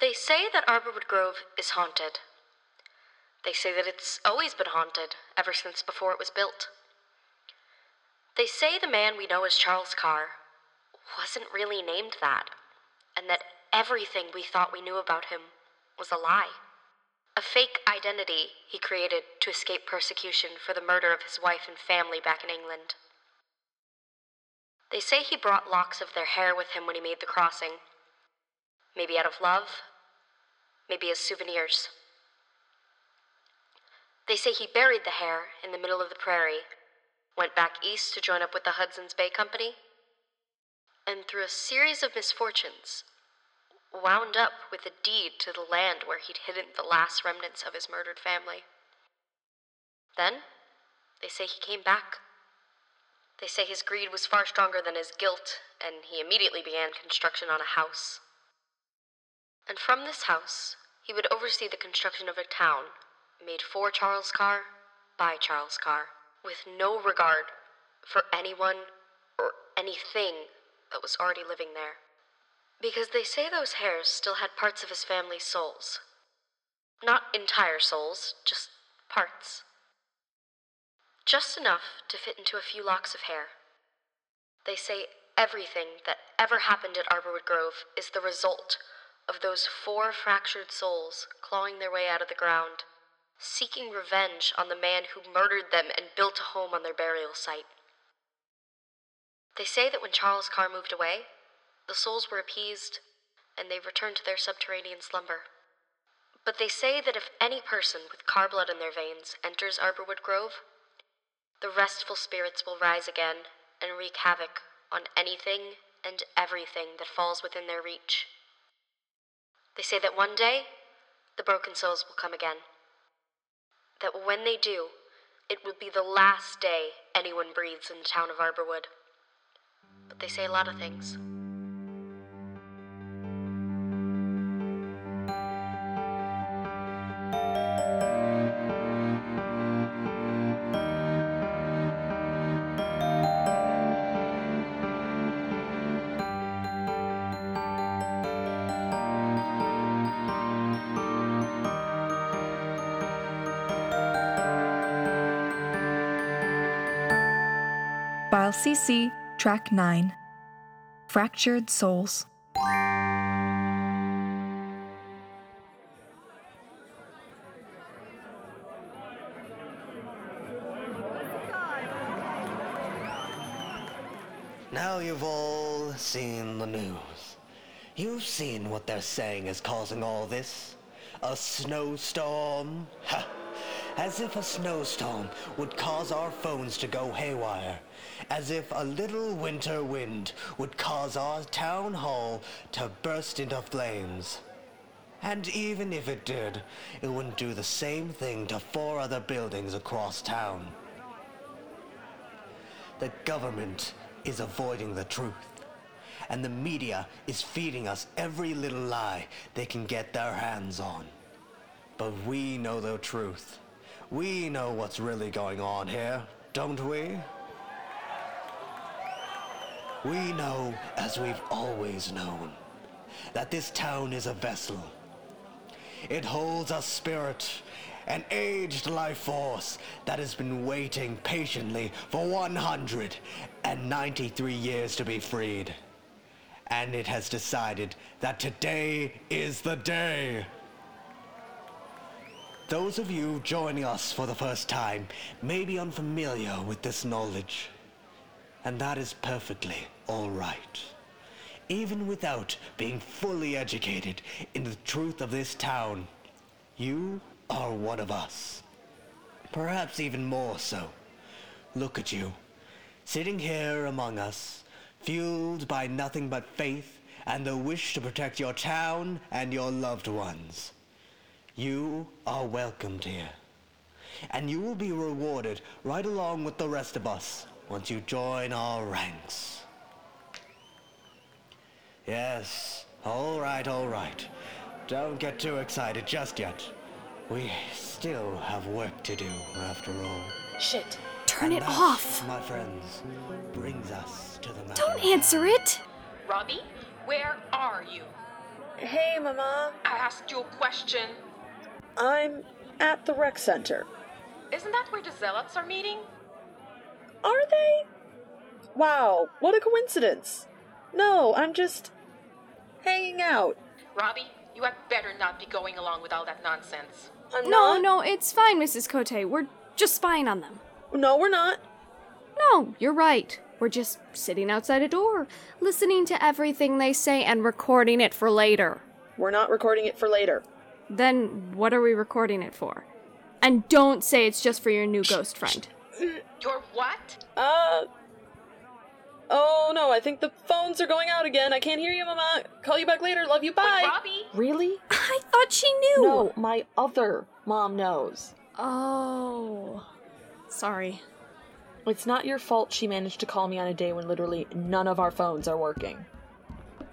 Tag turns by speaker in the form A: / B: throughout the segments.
A: They say that Arborwood Grove is haunted. They say that it's always been haunted, ever since before it was built. They say the man we know as Charles Carr wasn't really named that, and that everything we thought we knew about him was a lie. A fake identity he created to escape persecution for the murder of his wife and family back in England. They say he brought locks of their hair with him when he made the crossing. Maybe out of love, maybe as souvenirs. They say he buried the hair in the middle of the prairie, went back east to join up with the Hudson's Bay Company, and through a series of misfortunes, wound up with a deed to the land where he'd hidden the last remnants of his murdered family. Then, they say he came back. They say his greed was far stronger than his guilt, and he immediately began construction on a house. And from this house, he would oversee the construction of a town made for Charles Carr by Charles Carr, with no regard for anyone or anything that was already living there. Because they say those hairs still had parts of his family's souls. Not entire souls, just parts. Just enough to fit into a few locks of hair. They say everything that ever happened at Arborwood Grove is the result of those four fractured souls clawing their way out of the ground, seeking revenge on the man who murdered them and built a home on their burial site. They say that when Charles Carr moved away, the souls were appeased and they returned to their subterranean slumber. But they say that if any person with Carr blood in their veins enters Arborwood Grove, the restful spirits will rise again and wreak havoc on anything and everything that falls within their reach. They say that one day, the broken souls will come again. That when they do, it will be the last day anyone breathes in the town of Arborwood. But they say a lot of things.
B: File CC, Track 9 Fractured Souls.
C: Now you've all seen the news. You've seen what they're saying is causing all this. A snowstorm? Ha! As if a snowstorm would cause our phones to go haywire. As if a little winter wind would cause our town hall to burst into flames. And even if it did, it wouldn't do the same thing to four other buildings across town. The government is avoiding the truth. And the media is feeding us every little lie they can get their hands on. But we know the truth. We know what's really going on here, don't we? We know, as we've always known, that this town is a vessel. It holds a spirit, an aged life force that has been waiting patiently for 193 years to be freed. And it has decided that today is the day. Those of you joining us for the first time may be unfamiliar with this knowledge. And that is perfectly all right. Even without being fully educated in the truth of this town, you are one of us. Perhaps even more so. Look at you, sitting here among us, fueled by nothing but faith and the wish to protect your town and your loved ones. You are welcomed here. And you will be rewarded right along with the rest of us once you join our ranks. Yes, all right, all right. Don't get too excited just yet. We still have work to do, after all.
D: Shit. Turn
C: And
D: it
C: that,
D: off.
C: My friends, brings us to the matter
D: Don't answer it.
E: Robbie, where are you?
D: Hey, Mama.
E: I asked you a question.
D: I'm at the rec center.
E: Isn't that where the zealots are meeting?
D: Are they? Wow, what a coincidence. No, I'm just hanging out.
E: Robbie, you had better not be going along with all that nonsense.
D: I'm
F: No,
D: not.
F: no, it's fine, Mrs. Cote. We're just spying on them.
D: No, we're not.
F: No, you're right. We're just sitting outside a door, listening to everything they say and recording it for later.
D: We're not recording it for later.
F: Then what are we recording it for? And don't say it's just for your new ghost friend.
E: Your what?
D: Uh. Oh no, I think the phones are going out again. I can't hear you, Mama. Call you back later. Love you. Bye.
E: Wait, Robbie?
D: Really?
F: I thought she knew.
D: No, my other mom knows.
F: Oh. Sorry.
D: It's not your fault she managed to call me on a day when literally none of our phones are working.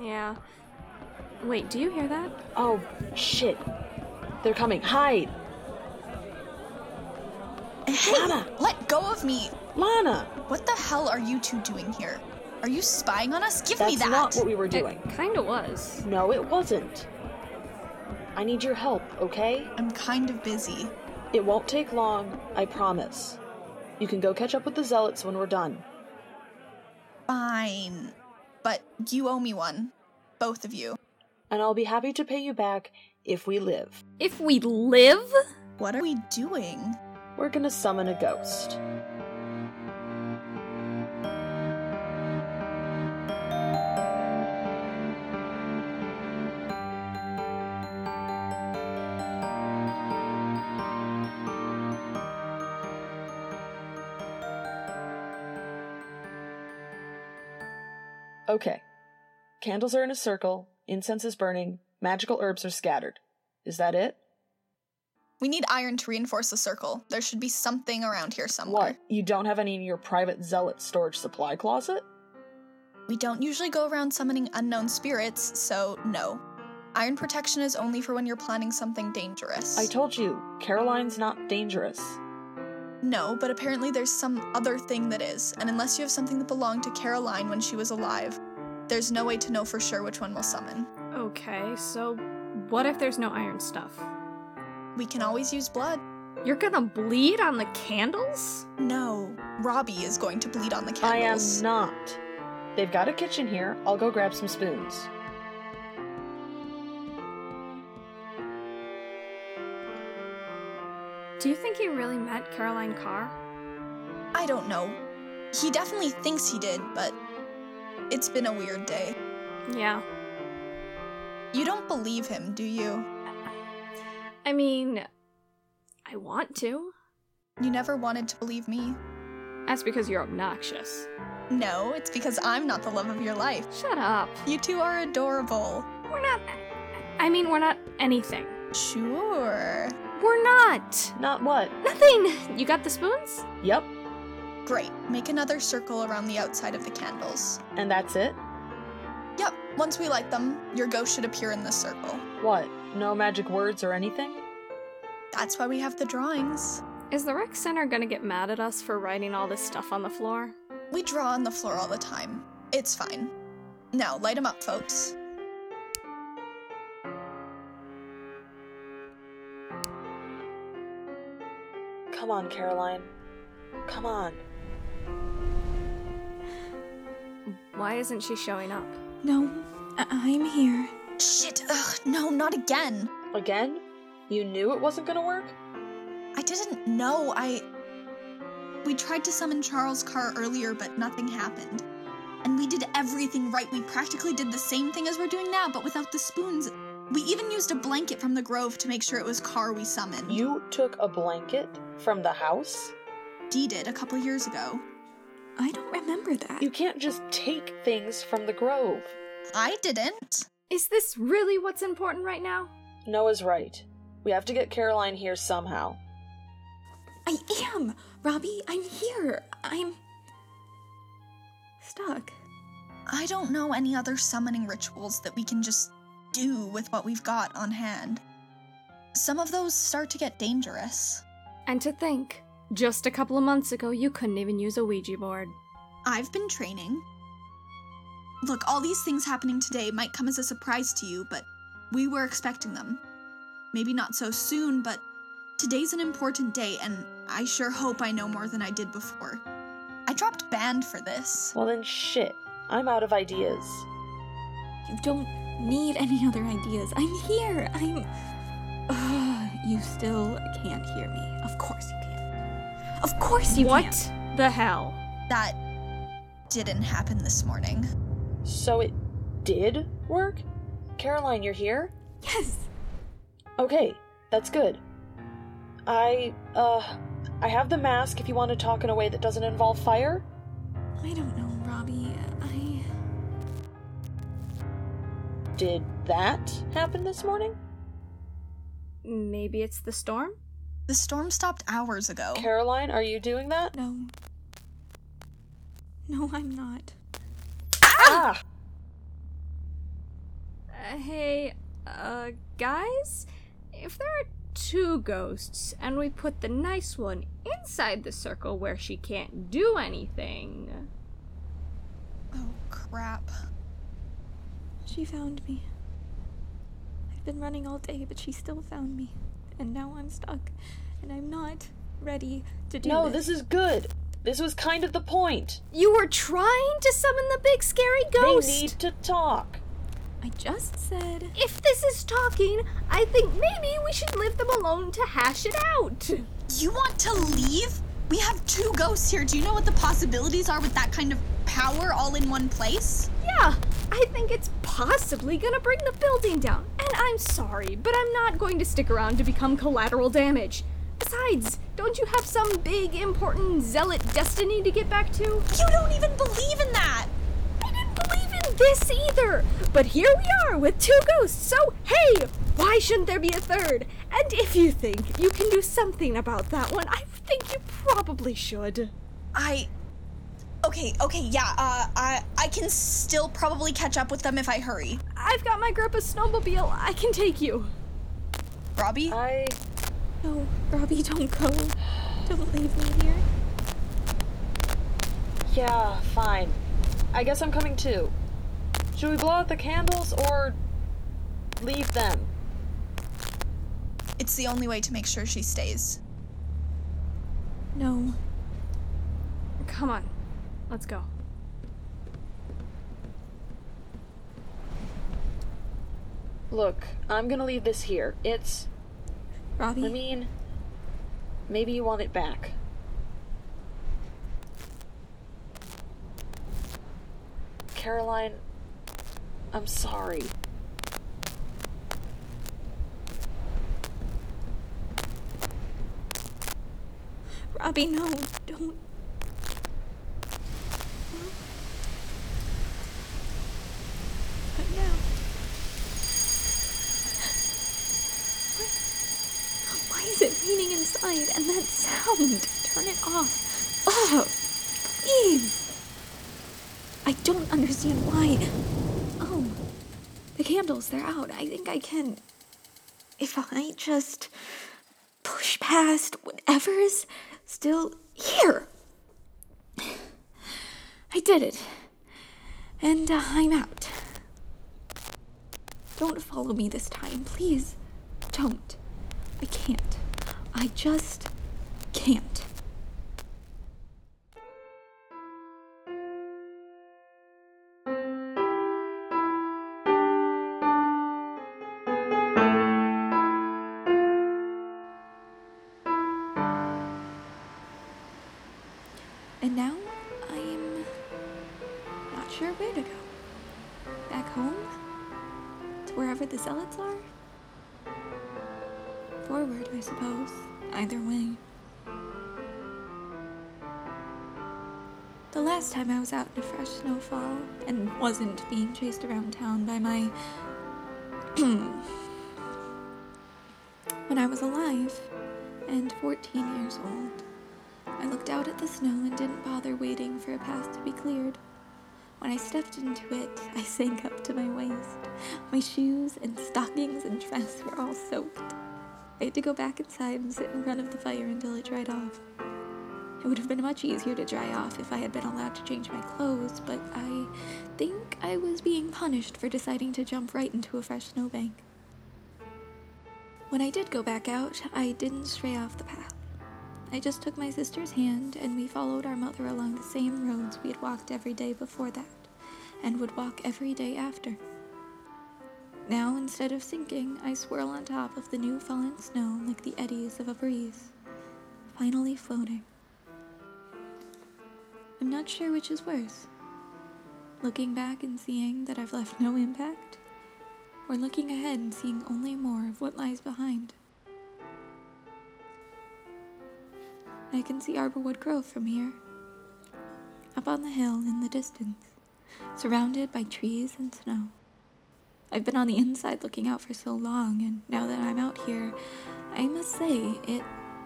F: Yeah. Wait, do you hear that?
D: Oh, shit. They're coming. Hide.
G: Hey,
D: Lana!
G: let go of me!
D: Lana!
G: What the hell are you two doing here? Are you spying on us? Give
D: That's
G: me that!
D: That's not what we were doing.
F: It kinda was.
D: No, it wasn't. I need your help, okay?
G: I'm kind of busy.
D: It won't take long, I promise. You can go catch up with the zealots when we're done.
G: Fine. But you owe me one. Both of you.
D: And I'll be happy to pay you back if we live.
F: If we live?
G: What are we doing?
D: We're gonna summon a ghost. Okay. Candles are in a circle, incense is burning, magical herbs are scattered. Is that it?
G: We need iron to reinforce the circle. There should be something around here somewhere.
D: What? You don't have any in your private zealot storage supply closet?
G: We don't usually go around summoning unknown spirits, so no. Iron protection is only for when you're planning something dangerous.
D: I told you, Caroline's not dangerous.
G: No, but apparently there's some other thing that is, and unless you have something that belonged to Caroline when she was alive, there's no way to know for sure which one will summon.
F: Okay, so what if there's no iron stuff?
G: We can always use blood.
F: You're gonna bleed on the candles?
G: No, Robbie is going to bleed on the candles.
D: I am not. They've got a kitchen here. I'll go grab some spoons.
F: Do you think he really met Caroline Carr?
G: I don't know. He definitely thinks he did, but it's been a weird day.
F: Yeah.
G: You don't believe him, do you?
F: I mean, I want to.
G: You never wanted to believe me.
F: That's because you're obnoxious.
G: No, it's because I'm not the love of your life.
F: Shut up.
G: You two are adorable.
F: We're not. I mean, we're not anything.
G: Sure.
F: We're not.
D: Not what?
F: Nothing. You got the spoons?
D: Yep.
G: Great. Make another circle around the outside of the candles.
D: And that's it?
G: Yep, once we light them, your ghost should appear in this circle.
D: What? No magic words or anything?
G: That's why we have the drawings.
F: Is the rec center gonna get mad at us for writing all this stuff on the floor?
G: We draw on the floor all the time. It's fine. Now, light them up, folks.
D: Come on, Caroline. Come on.
F: Why isn't she showing up?
B: No, I- I'm here.
G: Shit, ugh, no, not again.
D: Again? You knew it wasn't gonna work?
G: I didn't know. I. We tried to summon Charles Carr earlier, but nothing happened. And we did everything right. We practically did the same thing as we're doing now, but without the spoons. We even used a blanket from the grove to make sure it was Carr we summoned.
D: You took a blanket from the house?
G: Dee did a couple years ago.
B: I don't remember that.
D: You can't just take things from the grove.
G: I didn't.
F: Is this really what's important right now?
D: Noah's right. We have to get Caroline here somehow.
B: I am! Robbie, I'm here! I'm. stuck.
G: I don't know any other summoning rituals that we can just do with what we've got on hand. Some of those start to get dangerous.
F: And to think, just a couple of months ago, you couldn't even use a Ouija board.
G: I've been training. Look, all these things happening today might come as a surprise to you, but We were expecting them. Maybe not so soon, but today's an important day, and I sure hope I know more than I did before. I dropped band for this.
D: Well, then shit. I'm out of ideas.
B: You don't need any other ideas. I'm here. I'm. Ugh, you still can't hear me. Of course you
F: what
B: can.
F: the hell?
G: That didn't happen this morning.
D: So it did work? Caroline, you're here?
B: Yes.
D: Okay, that's good. I, uh, I have the mask if you want to talk in a way that doesn't involve fire.
B: I don't know, Robbie. I.
D: Did that happen this morning?
F: Maybe it's the storm?
G: The storm stopped hours ago.
D: Caroline, are you doing that?
B: No. No, I'm not.
D: Ah!
F: Uh, hey, uh, guys? If there are two ghosts and we put the nice one inside the circle where she can't do anything.
G: Oh, crap.
B: She found me. I've been running all day, but she still found me. And now I'm stuck. And I'm not ready to do
D: No,
B: this.
D: this is good. This was kind of the point.
F: You were trying to summon the big scary ghost!
D: They need to talk.
B: I just said.
F: If this is talking, I think maybe we should leave them alone to hash it out.
G: You want to leave? We have two ghosts here. Do you know what the possibilities are with that kind of power all in one place?
F: Yeah, I think it's possibly gonna bring the building down. And I'm sorry, but I'm not going to stick around to become collateral damage. Besides, don't you have some big, important zealot destiny to get back to?
G: You don't even believe in that!
F: I didn't believe in this either. But here we are with two ghosts, so hey, why shouldn't there be a third? And if you think you can do something about that one, I think you probably should.
G: I. Okay, okay, yeah, uh, I, I can still probably catch up with them if I hurry.
F: I've got my grandpa's snowmobile. I can take you.
G: Robbie?
D: I.
B: No, Robbie, don't go. Don't leave me here.
D: Yeah, fine. I guess I'm coming too. Should we blow out the candles or leave them?
G: It's the only way to make sure she stays.
B: No.
F: Come on, let's go.
D: Look, I'm gonna leave this here. It's.
B: Robbie.
D: I mean, maybe you want it back. Caroline, I'm sorry.
B: Robbie, no, don't. But now. What? Why is it raining inside? And that sound? Turn it off. Oh, please. I don't understand why. Oh, the candles, they're out. I think I can. If I just push past whatever's still here. I did it. And uh, I'm out. Don't follow me this time, please. Don't. I can't. I just can't. Now I'm not sure where to go. Back home? To wherever the zealots are? Forward, I suppose. Either way. The last time I was out in a fresh snowfall and wasn't being chased around town by my. when I was alive and 14 years old. I looked out at the snow and didn't bother waiting for a path to be cleared. When I stepped into it, I sank up to my waist. My shoes and stockings and dress were all soaked. I had to go back inside and sit in front of the fire until it dried off. It would have been much easier to dry off if I had been allowed to change my clothes, but I think I was being punished for deciding to jump right into a fresh snowbank. When I did go back out, I didn't stray off the path. I just took my sister's hand and we followed our mother along the same roads we had walked every day before that, and would walk every day after. Now, instead of sinking, I swirl on top of the new fallen snow like the eddies of a breeze, finally floating. I'm not sure which is worse looking back and seeing that I've left no impact, or looking ahead and seeing only more of what lies behind. I can see Arborwood Grove from here, up on the hill in the distance, surrounded by trees and snow. I've been on the inside looking out for so long, and now that I'm out here, I must say it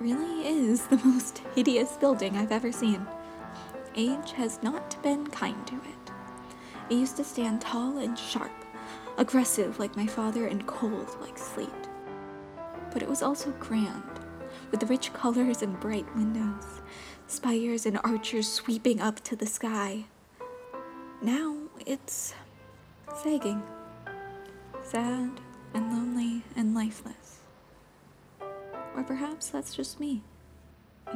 B: really is the most hideous building I've ever seen. Age has not been kind to it. It used to stand tall and sharp, aggressive like my father, and cold like sleet. But it was also grand, with rich colors and bright windows, spires and archers sweeping up to the sky. Now it's sagging, sad and lonely and lifeless. Or perhaps that's just me.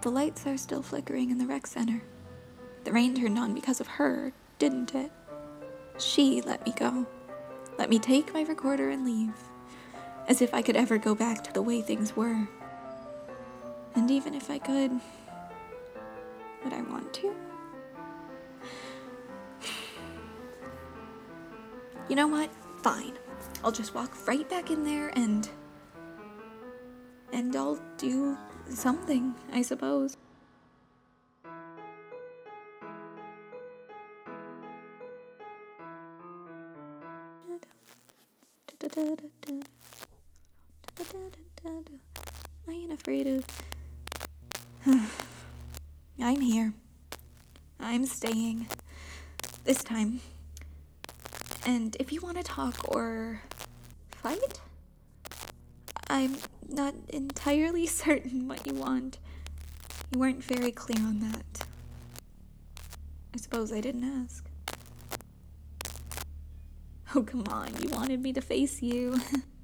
B: The lights are still flickering in the rec center. The rain turned on because of her, didn't it? She let me go. Let me take my recorder and leave. As if I could ever go back to the way things were. And even if I could, would I want to? You know what? Fine. I'll just walk right back in there and. And I'll do something, I suppose. I ain't afraid of. I'm here. I'm staying. This time. And if you want to talk or fight, I'm not entirely certain what you want. You weren't very clear on that. I suppose I didn't ask. Oh, come on, you wanted me to face you.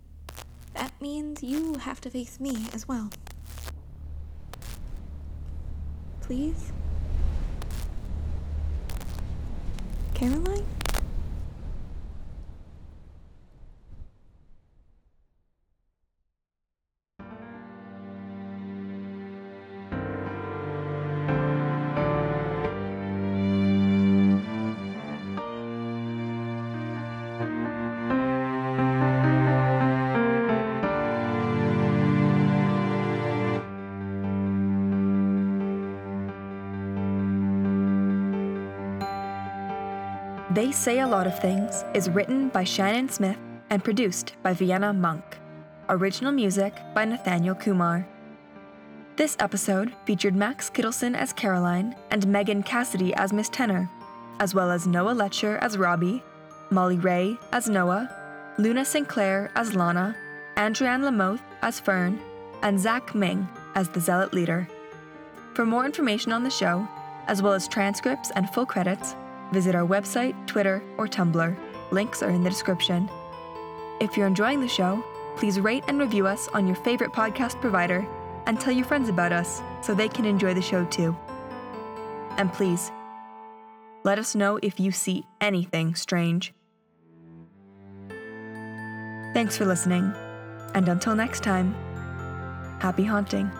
B: that means you have to face me as well. Please? Caroline?
H: They Say a Lot of Things is written by Shannon Smith and produced by Vienna Monk. Original music by Nathaniel Kumar. This episode featured Max Kittleson as Caroline and Megan Cassidy as Miss Tenor, as well as Noah Letcher as Robbie, Molly Ray as Noah, Luna Sinclair as Lana, Andrianne Lamoth as Fern, and Zach Ming as the Zealot Leader. For more information on the show, as well as transcripts and full credits, visit our website, Twitter, or Tumblr. Links are in the description. If you're enjoying the show, please rate and review us on your favorite podcast provider and tell your friends about us so they can enjoy the show too. And please, let us know if you see anything strange. Thanks for listening, and until next time, happy haunting.